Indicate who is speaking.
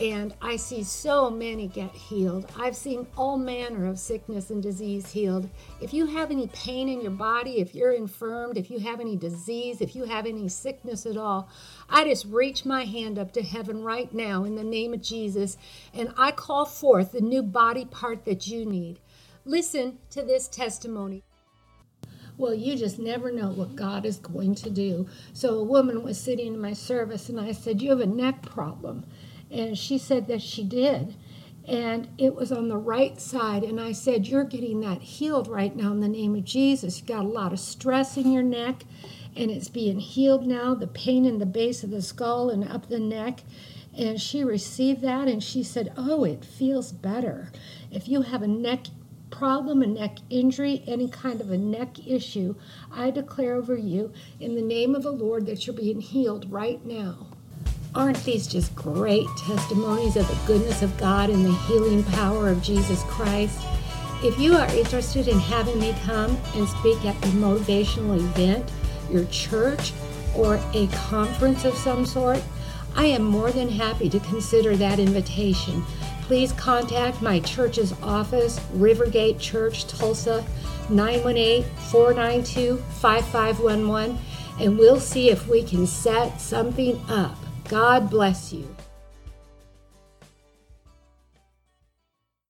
Speaker 1: and I see so many get healed. I've seen all manner of sickness and disease healed. If you have any pain in your body, if you're infirmed, if you have any disease, if you have any sickness at all, I just reach my hand up to heaven right now in the name of Jesus and I call forth the new body part that you need. Listen to this testimony. Well, you just never know what God is going to do. So, a woman was sitting in my service, and I said, You have a neck problem. And she said that she did. And it was on the right side. And I said, You're getting that healed right now in the name of Jesus. You got a lot of stress in your neck, and it's being healed now. The pain in the base of the skull and up the neck. And she received that and she said, Oh, it feels better. If you have a neck problem, a neck injury, any kind of a neck issue, I declare over you in the name of the Lord that you're being healed right now. Aren't these just great testimonies of the goodness of God and the healing power of Jesus Christ? If you are interested in having me come and speak at a motivational event, your church, or a conference of some sort, I am more than happy to consider that invitation. Please contact my church's office, Rivergate Church, Tulsa, 918 492 5511, and we'll see if we can set something up. God bless you.